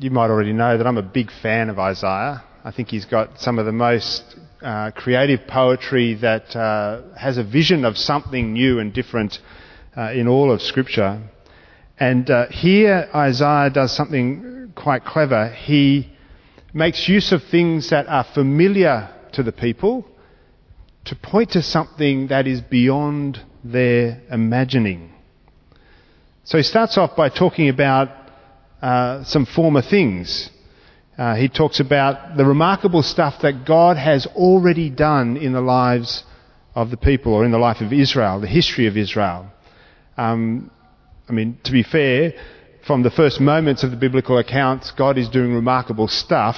you might already know that I'm a big fan of Isaiah. I think he's got some of the most uh, creative poetry that uh, has a vision of something new and different uh, in all of Scripture. And uh, here Isaiah does something quite clever. He makes use of things that are familiar to the people to point to something that is beyond their imagining. So he starts off by talking about uh, some former things. Uh, he talks about the remarkable stuff that God has already done in the lives of the people or in the life of Israel, the history of Israel. Um, I mean, to be fair, from the first moments of the biblical accounts, God is doing remarkable stuff,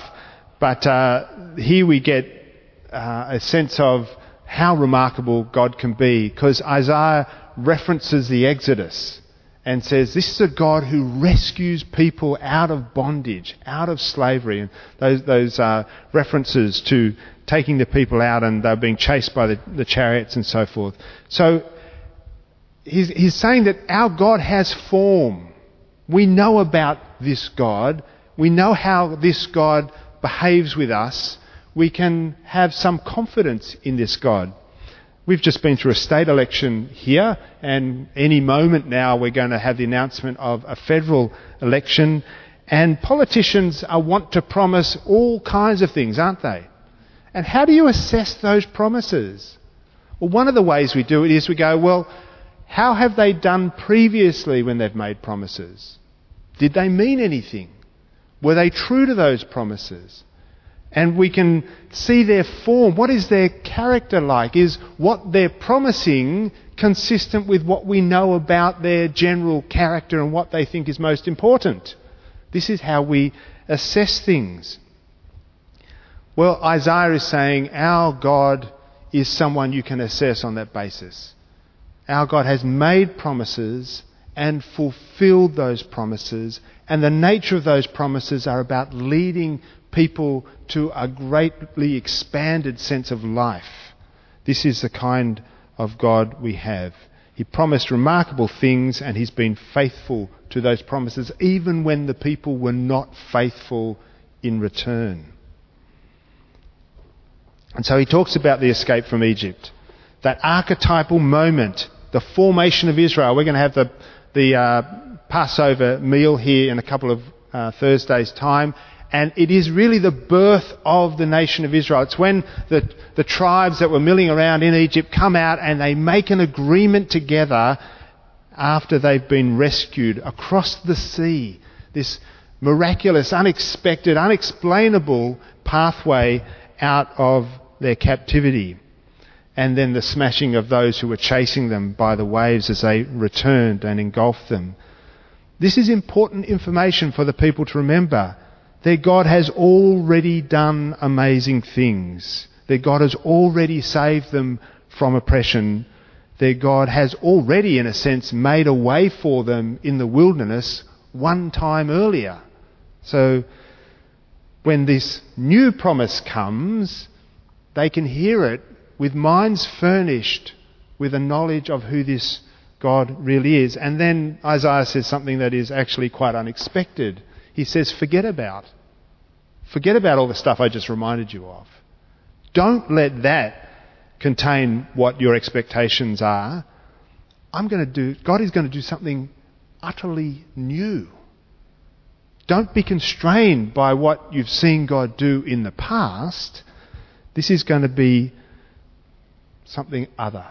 but uh, here we get uh, a sense of how remarkable God can be because Isaiah references the Exodus and says this is a God who rescues people out of bondage, out of slavery. And those, those uh, references to taking the people out and they're being chased by the, the chariots and so forth. So he's, he's saying that our God has form. We know about this God. We know how this God behaves with us. We can have some confidence in this God. We've just been through a state election here, and any moment now we're going to have the announcement of a federal election. And politicians are want to promise all kinds of things, aren't they? And how do you assess those promises? Well, one of the ways we do it is we go, well, how have they done previously when they've made promises? Did they mean anything? Were they true to those promises? And we can see their form. What is their character like? Is what they're promising consistent with what we know about their general character and what they think is most important? This is how we assess things. Well, Isaiah is saying our God is someone you can assess on that basis. Our God has made promises and fulfilled those promises, and the nature of those promises are about leading people to a greatly expanded sense of life. This is the kind of God we have. He promised remarkable things and he's been faithful to those promises even when the people were not faithful in return. And so he talks about the escape from Egypt. That archetypal moment, the formation of Israel. We're going to have the, the uh, Passover meal here in a couple of uh, Thursdays' time. And it is really the birth of the nation of Israel. It's when the, the tribes that were milling around in Egypt come out and they make an agreement together after they've been rescued across the sea. This miraculous, unexpected, unexplainable pathway out of their captivity. And then the smashing of those who were chasing them by the waves as they returned and engulfed them. This is important information for the people to remember. Their God has already done amazing things. Their God has already saved them from oppression. Their God has already, in a sense, made a way for them in the wilderness one time earlier. So, when this new promise comes, they can hear it with minds furnished with a knowledge of who this God really is. And then Isaiah says something that is actually quite unexpected. He says, forget about. Forget about all the stuff I just reminded you of. Don't let that contain what your expectations are. I'm going to do, God is going to do something utterly new. Don't be constrained by what you've seen God do in the past. This is going to be something other.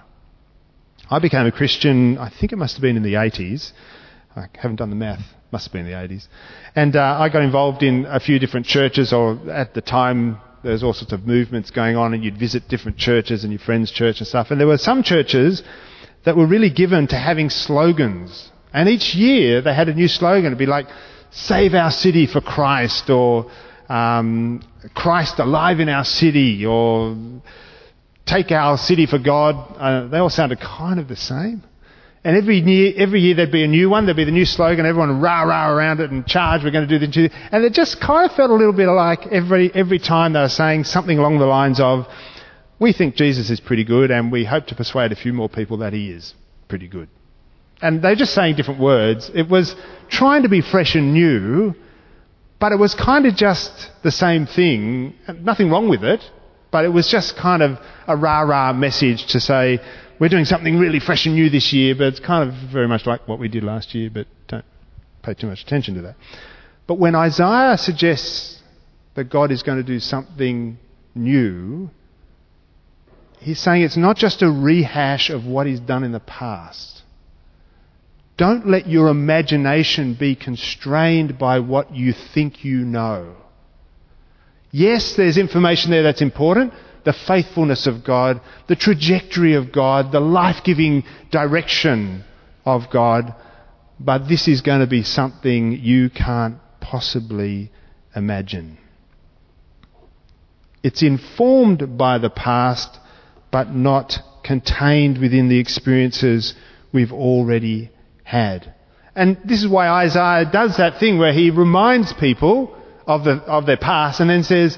I became a Christian, I think it must have been in the 80s. I haven't done the math. Must have been the 80s. And uh, I got involved in a few different churches, or at the time there was all sorts of movements going on, and you'd visit different churches and your friend's church and stuff. And there were some churches that were really given to having slogans. And each year they had a new slogan. It'd be like, Save our city for Christ, or um, Christ alive in our city, or Take our city for God. Uh, they all sounded kind of the same. And every year, every year there'd be a new one. There'd be the new slogan. Everyone rah rah around it and charge. We're going to do this. And it just kind of felt a little bit like every every time they were saying something along the lines of, "We think Jesus is pretty good, and we hope to persuade a few more people that he is pretty good." And they're just saying different words. It was trying to be fresh and new, But it was kind of just the same thing. Nothing wrong with it, but it was just kind of a rah rah message to say, we're doing something really fresh and new this year, but it's kind of very much like what we did last year, but don't pay too much attention to that. But when Isaiah suggests that God is going to do something new, he's saying it's not just a rehash of what he's done in the past. Don't let your imagination be constrained by what you think you know. Yes, there's information there that's important. The faithfulness of God, the trajectory of God, the life-giving direction of God. But this is going to be something you can't possibly imagine. It's informed by the past, but not contained within the experiences we've already had. And this is why Isaiah does that thing where he reminds people of, the, of their past and then says,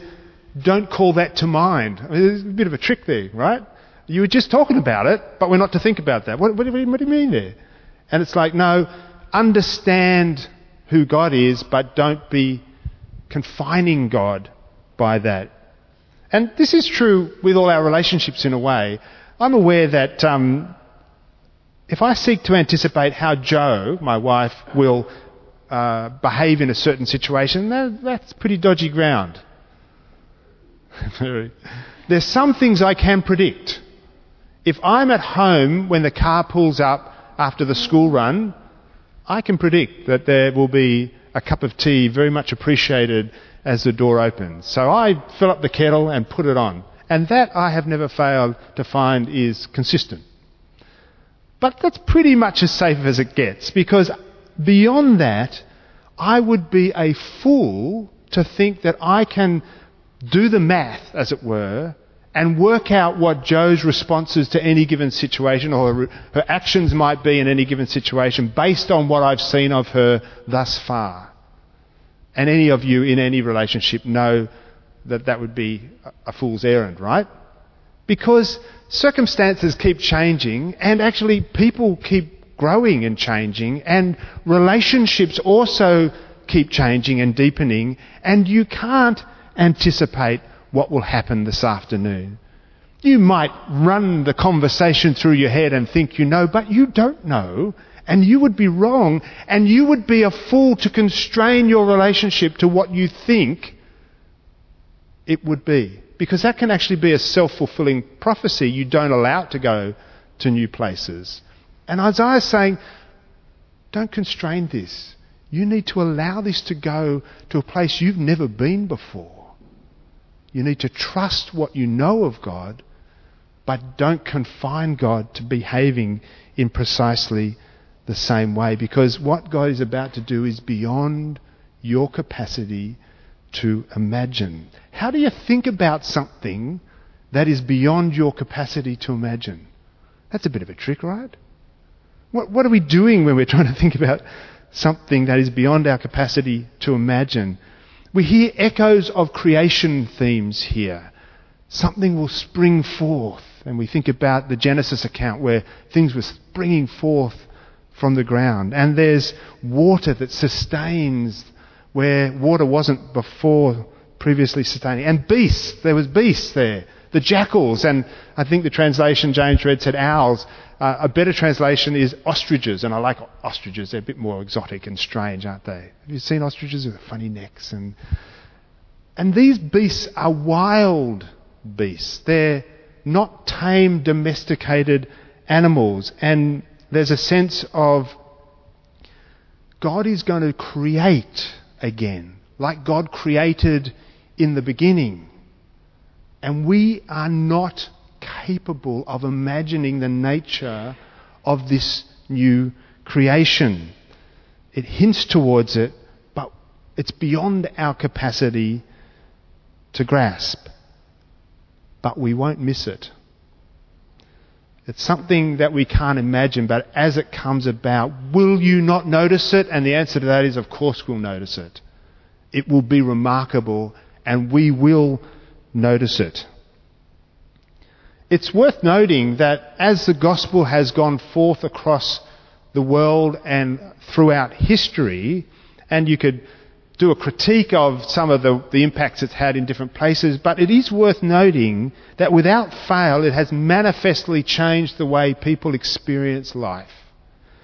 don't call that to mind. I mean, there's a bit of a trick there, right? You were just talking about it, but we're not to think about that. What, what, what do you mean there? And it's like, no, understand who God is, but don't be confining God by that. And this is true with all our relationships in a way. I'm aware that um, if I seek to anticipate how Joe, my wife, will uh, behave in a certain situation, that, that's pretty dodgy ground. There's some things I can predict. If I'm at home when the car pulls up after the school run, I can predict that there will be a cup of tea very much appreciated as the door opens. So I fill up the kettle and put it on. And that I have never failed to find is consistent. But that's pretty much as safe as it gets because Beyond that, I would be a fool to think that I can do the math, as it were, and work out what Joe's responses to any given situation or her, her, actions might be in any given situation based on what I've seen of her thus far. And any of you in any relationship know that that would be a fool's errand, right? Because circumstances keep changing and actually people keep growing and changing, and relationships also keep changing and deepening, and you can't anticipate what will happen this afternoon. You might run the conversation through your head and think you know, but you don't know, and you would be wrong, and you would be a fool to constrain your relationship to what you think it would be. Because that can actually be a self fulfilling prophecy. You don't allow it to go to new places. And Isaiah is saying, don't constrain this. You need to allow this to go to a place you've never been before. You need to trust what you know of God, but don't confine God to behaving in precisely the same way because what God is about to do is beyond your capacity to imagine. How do you think about something that is beyond your capacity to imagine? That's a bit of a trick, right? What, what are we doing when we're trying to think about something that is beyond our capacity to imagine? We hear echoes of creation themes here. Something will spring forth. And we think about the Genesis account where things were springing forth from the ground. And there's water that sustains where water wasn't before previously sustaining. And beasts, there was beasts there. The jackals, and I think the translation James read said owls, uh, a better translation is ostriches, and I like ostriches. They're a bit more exotic and strange, aren't they? Have you seen ostriches with funny necks? And, and these beasts are wild beasts. They're not tame, domesticated animals. And there's a sense of God is going to create again, like God created in the beginning. And we are not capable of imagining the nature of this new creation. It hints towards it, but it's beyond our capacity to grasp. But we won't miss it. It's something that we can't imagine, but as it comes about, will you not notice it? And the answer to that is, of course, we'll notice it. It will be remarkable, and we will notice it. It's worth noting that as the gospel has gone forth across the world and throughout history, and you could do a critique of some of the, the impacts it's had in different places, but it is worth noting that without fail, it has manifestly changed the way people experience life.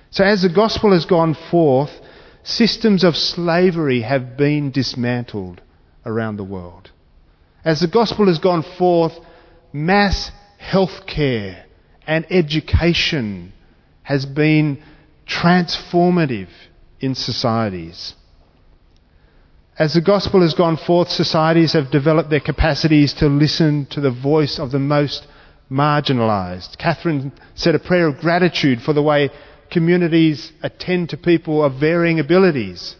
So as the gospel has gone forth, systems of slavery have been dismantled around the world. As the gospel has gone forth, mass health care and education has been transformative in societies. As the gospel has gone forth, societies have developed their capacities to listen to the voice of the most marginalized. Catherine said a prayer of gratitude for the way communities attend to people of varying abilities.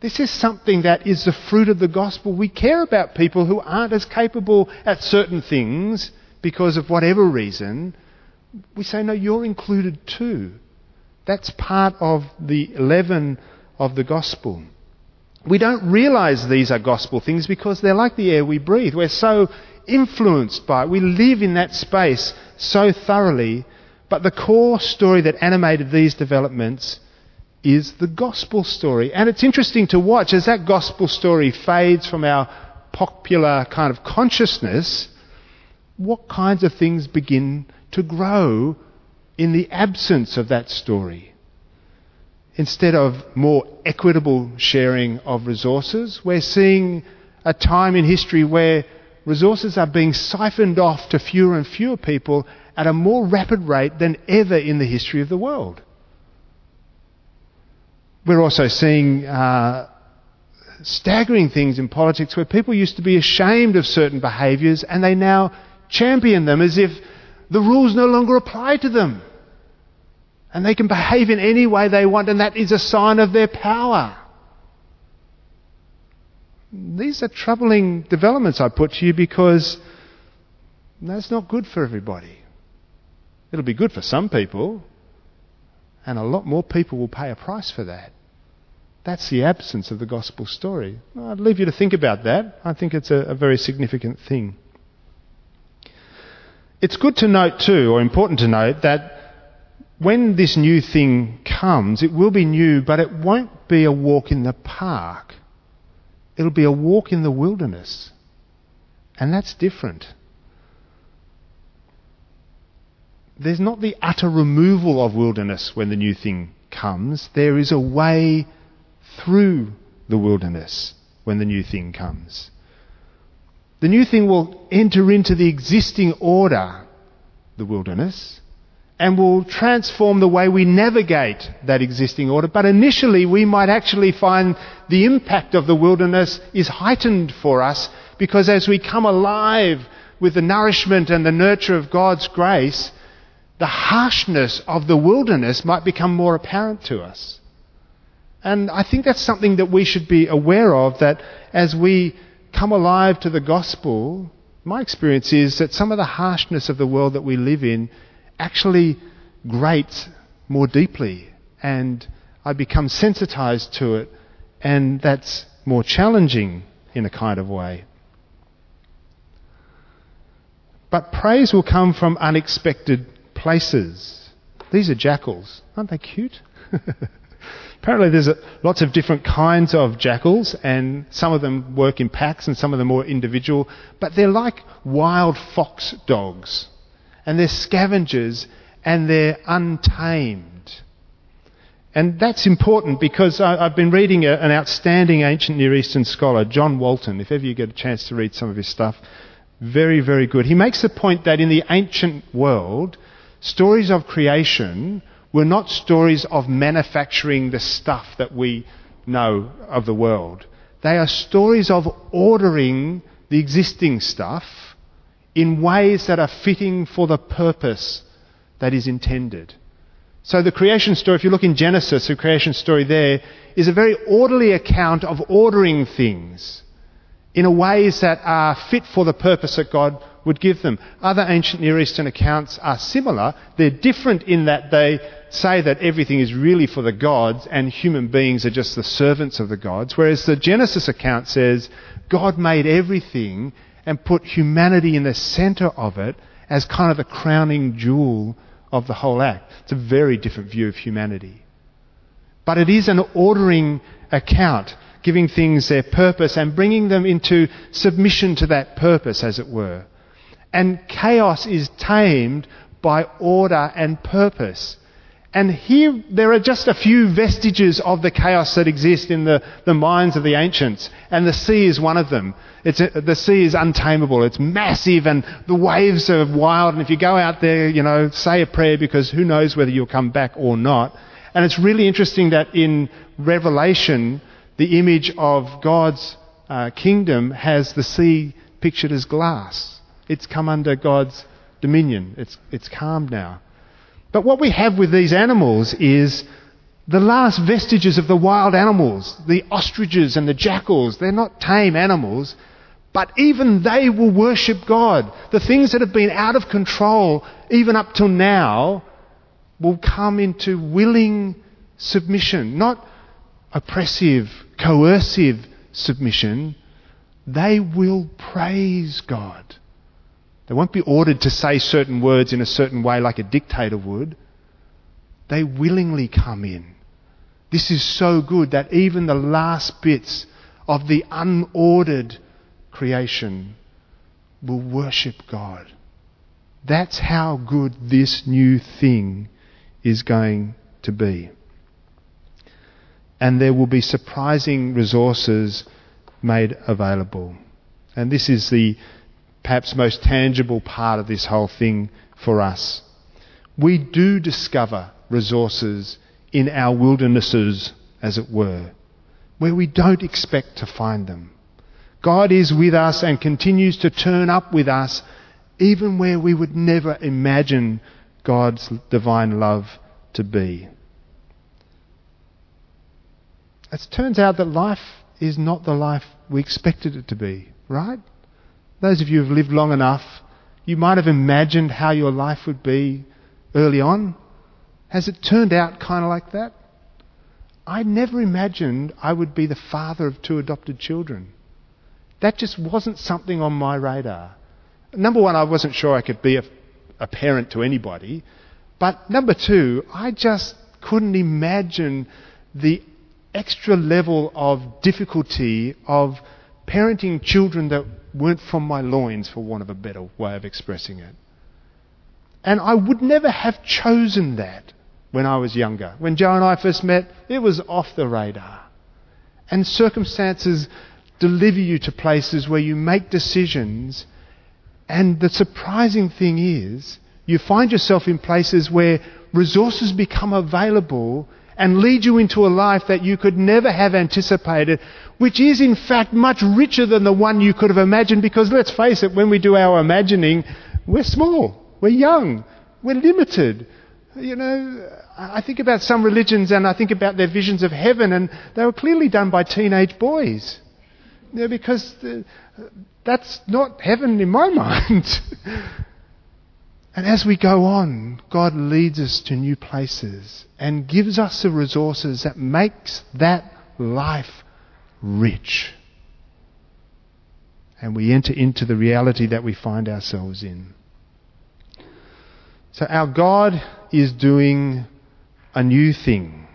This is something that is the fruit of the gospel. We care about people who aren't as capable at certain things because of whatever reason. We say, no, you're included too. That's part of the leaven of the gospel we don't realize these are gospel things because they're like the air we breathe. We're so influenced by it. We live in that space so thoroughly. But the core story that animated these developments is the gospel story. And it's interesting to watch as that gospel story fades from our popular kind of consciousness, what kinds of things begin to grow in the absence of that story instead of more equitable sharing of resources, we're seeing a time in history where resources are being siphoned off to fewer and fewer people at a more rapid rate than ever in the history of the world. We're also seeing uh, staggering things in politics where people used to be ashamed of certain behaviours and they now champion them as if the rules no longer apply to them. And they can behave in any way they want, and that is a sign of their power. These are troubling developments I put to you because that's not good for everybody. It'll be good for some people, and a lot more people will pay a price for that. That's the absence of the gospel story. I'd leave you to think about that. I think it's a, a very significant thing. It's good to note, too, or important to note, that when this new thing comes, it will be new, but it won't be a walk in the park. It'll be a walk in the wilderness. And that's different. There's not the utter removal of wilderness when the new thing comes. There is a way through the wilderness when the new thing comes. The new thing will enter into the existing order, the wilderness, and will transform the way we navigate that existing order. But initially, we might actually find the impact of the wilderness is heightened for us because as we come alive with the nourishment and the nurture of God's grace, the harshness of the wilderness might become more apparent to us. And I think that's something that we should be aware of that as we come alive to the gospel, my experience is that some of the harshness of the world that we live in actually grates more deeply and I become sensitized to it and that's more challenging in a kind of way. But praise will come from unexpected places. These are jackals. Aren't they cute? Apparently, there's a, lots of different kinds of jackals, and some of them work in packs and some of them are more individual, but they're like wild fox dogs and they're scavengers and they're untamed. And that's important because I, have been reading a, an outstanding ancient Near Eastern scholar, John Walton. If ever you get a chance to read some of his stuff, very, very good. He makes the point that in the ancient world, stories of creation were not stories of manufacturing the stuff that we know of the world. They are stories of ordering the existing stuff in ways that are fitting for the purpose that is intended. So the creation story, if you look in Genesis, the creation story there is a very orderly account of ordering things in ways that are fit for the purpose that God would give them. Other ancient Near Eastern accounts are similar. They're different in that they say that everything is really for the gods and human beings are just the servants of the gods. Whereas the Genesis account says God made everything and put humanity in the center of it as kind of the crowning jewel of the whole act. It's a very different view of humanity. But it is an ordering account. Giving things their purpose and bringing them into submission to that purpose, as it were. And chaos is tamed by order and purpose. And here there are just a few vestiges of the chaos that exist in the, the minds of the ancients. And the sea is one of them. It's a, the sea is untamable. It's massive and the waves are wild. And if you go out there, you know, say a prayer because who knows whether you'll come back or not. And it's really interesting that in Revelation, the image of God's uh, kingdom has the sea pictured as glass. It's come under God's dominion. It's, it's calmed now. But what we have with these animals is the last vestiges of the wild animals, the ostriches and the jackals. They're not tame animals, but even they will worship God. The things that have been out of control, even up till now, will come into willing submission, not oppressive, coercive submission. They will praise God. They won't be ordered to say certain words in a certain way like a dictator would. They willingly come in. This is so good that even the last bits of the unordered creation will worship God. That's how good this new thing is going to be. And there will be surprising resources made available. And this is the perhaps most tangible part of this whole thing for us. We do discover resources in our wildernesses, as it were, where we don't expect to find them. God is with us and continues to turn up with us even where we would never imagine God's divine love to be. It turns out that life is not the life we expected it to be, right? Those of you who have lived long enough, you might have imagined how your life would be early on. Has it turned out kind of like that? I never imagined I would be the father of two adopted children. That just wasn't something on my radar. Number one, I wasn't sure I could be a, a parent to anybody. But number two, I just couldn't imagine the extra level of difficulty of parenting children that weren't from my loins, for want of a better way of expressing it. And I would never have chosen that when I was younger. When Joe and I first met, it was off the radar. And circumstances deliver you to places where you make decisions. And the surprising thing is, you find yourself in places where resources become available and lead you into a life that you could never have anticipated, which is in fact much richer than the one you could have imagined because let's face it, when we do our imagining, we're small, we're young, we're limited. You know, I think about some religions and I think about their visions of heaven and they were clearly done by teenage boys. You know, because uh, that's not heaven in my mind. And as we go on, God leads us to new places and gives us the resources that makes that life rich. And we enter into the reality that we find ourselves in. So our God is doing a new thing.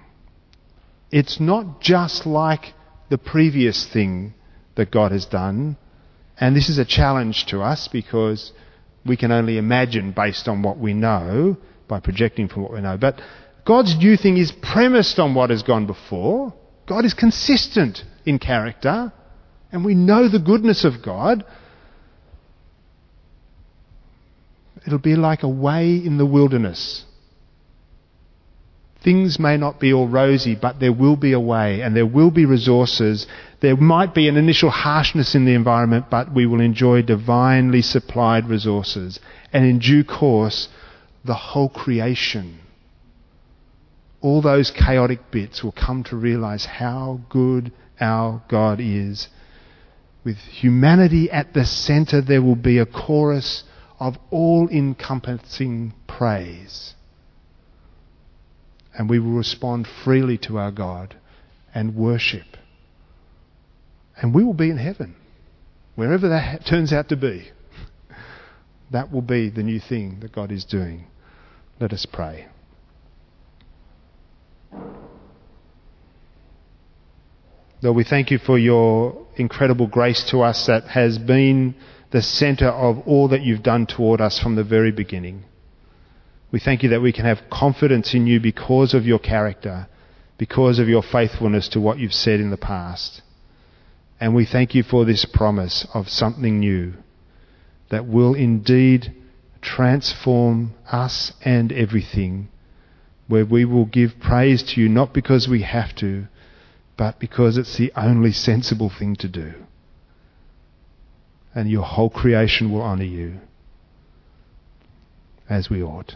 It's not just like the previous thing that God has done. And this is a challenge to us because we can only imagine based on what we know, by projecting from what we know. But God's new thing is premised on what has gone before. God is consistent in character, and we know the goodness of God. It'll be like a way in the wilderness. Things may not be all rosy, but there will be a way and there will be resources. There might be an initial harshness in the environment, but we will enjoy divinely supplied resources. And in due course, the whole creation, all those chaotic bits will come to realize how good our God is. With humanity at the center, there will be a chorus of all encompassing praise and we will respond freely to our God and worship. And we will be in heaven, wherever that turns out to be. That will be the new thing that God is doing. Let us pray. Lord, we thank you for your incredible grace to us that has been the centre of all that you've done toward us from the very beginning. We thank you that we can have confidence in you because of your character, because of your faithfulness to what you've said in the past. And we thank you for this promise of something new that will indeed transform us and everything, where we will give praise to you not because we have to, but because it's the only sensible thing to do. And your whole creation will honour you as we ought.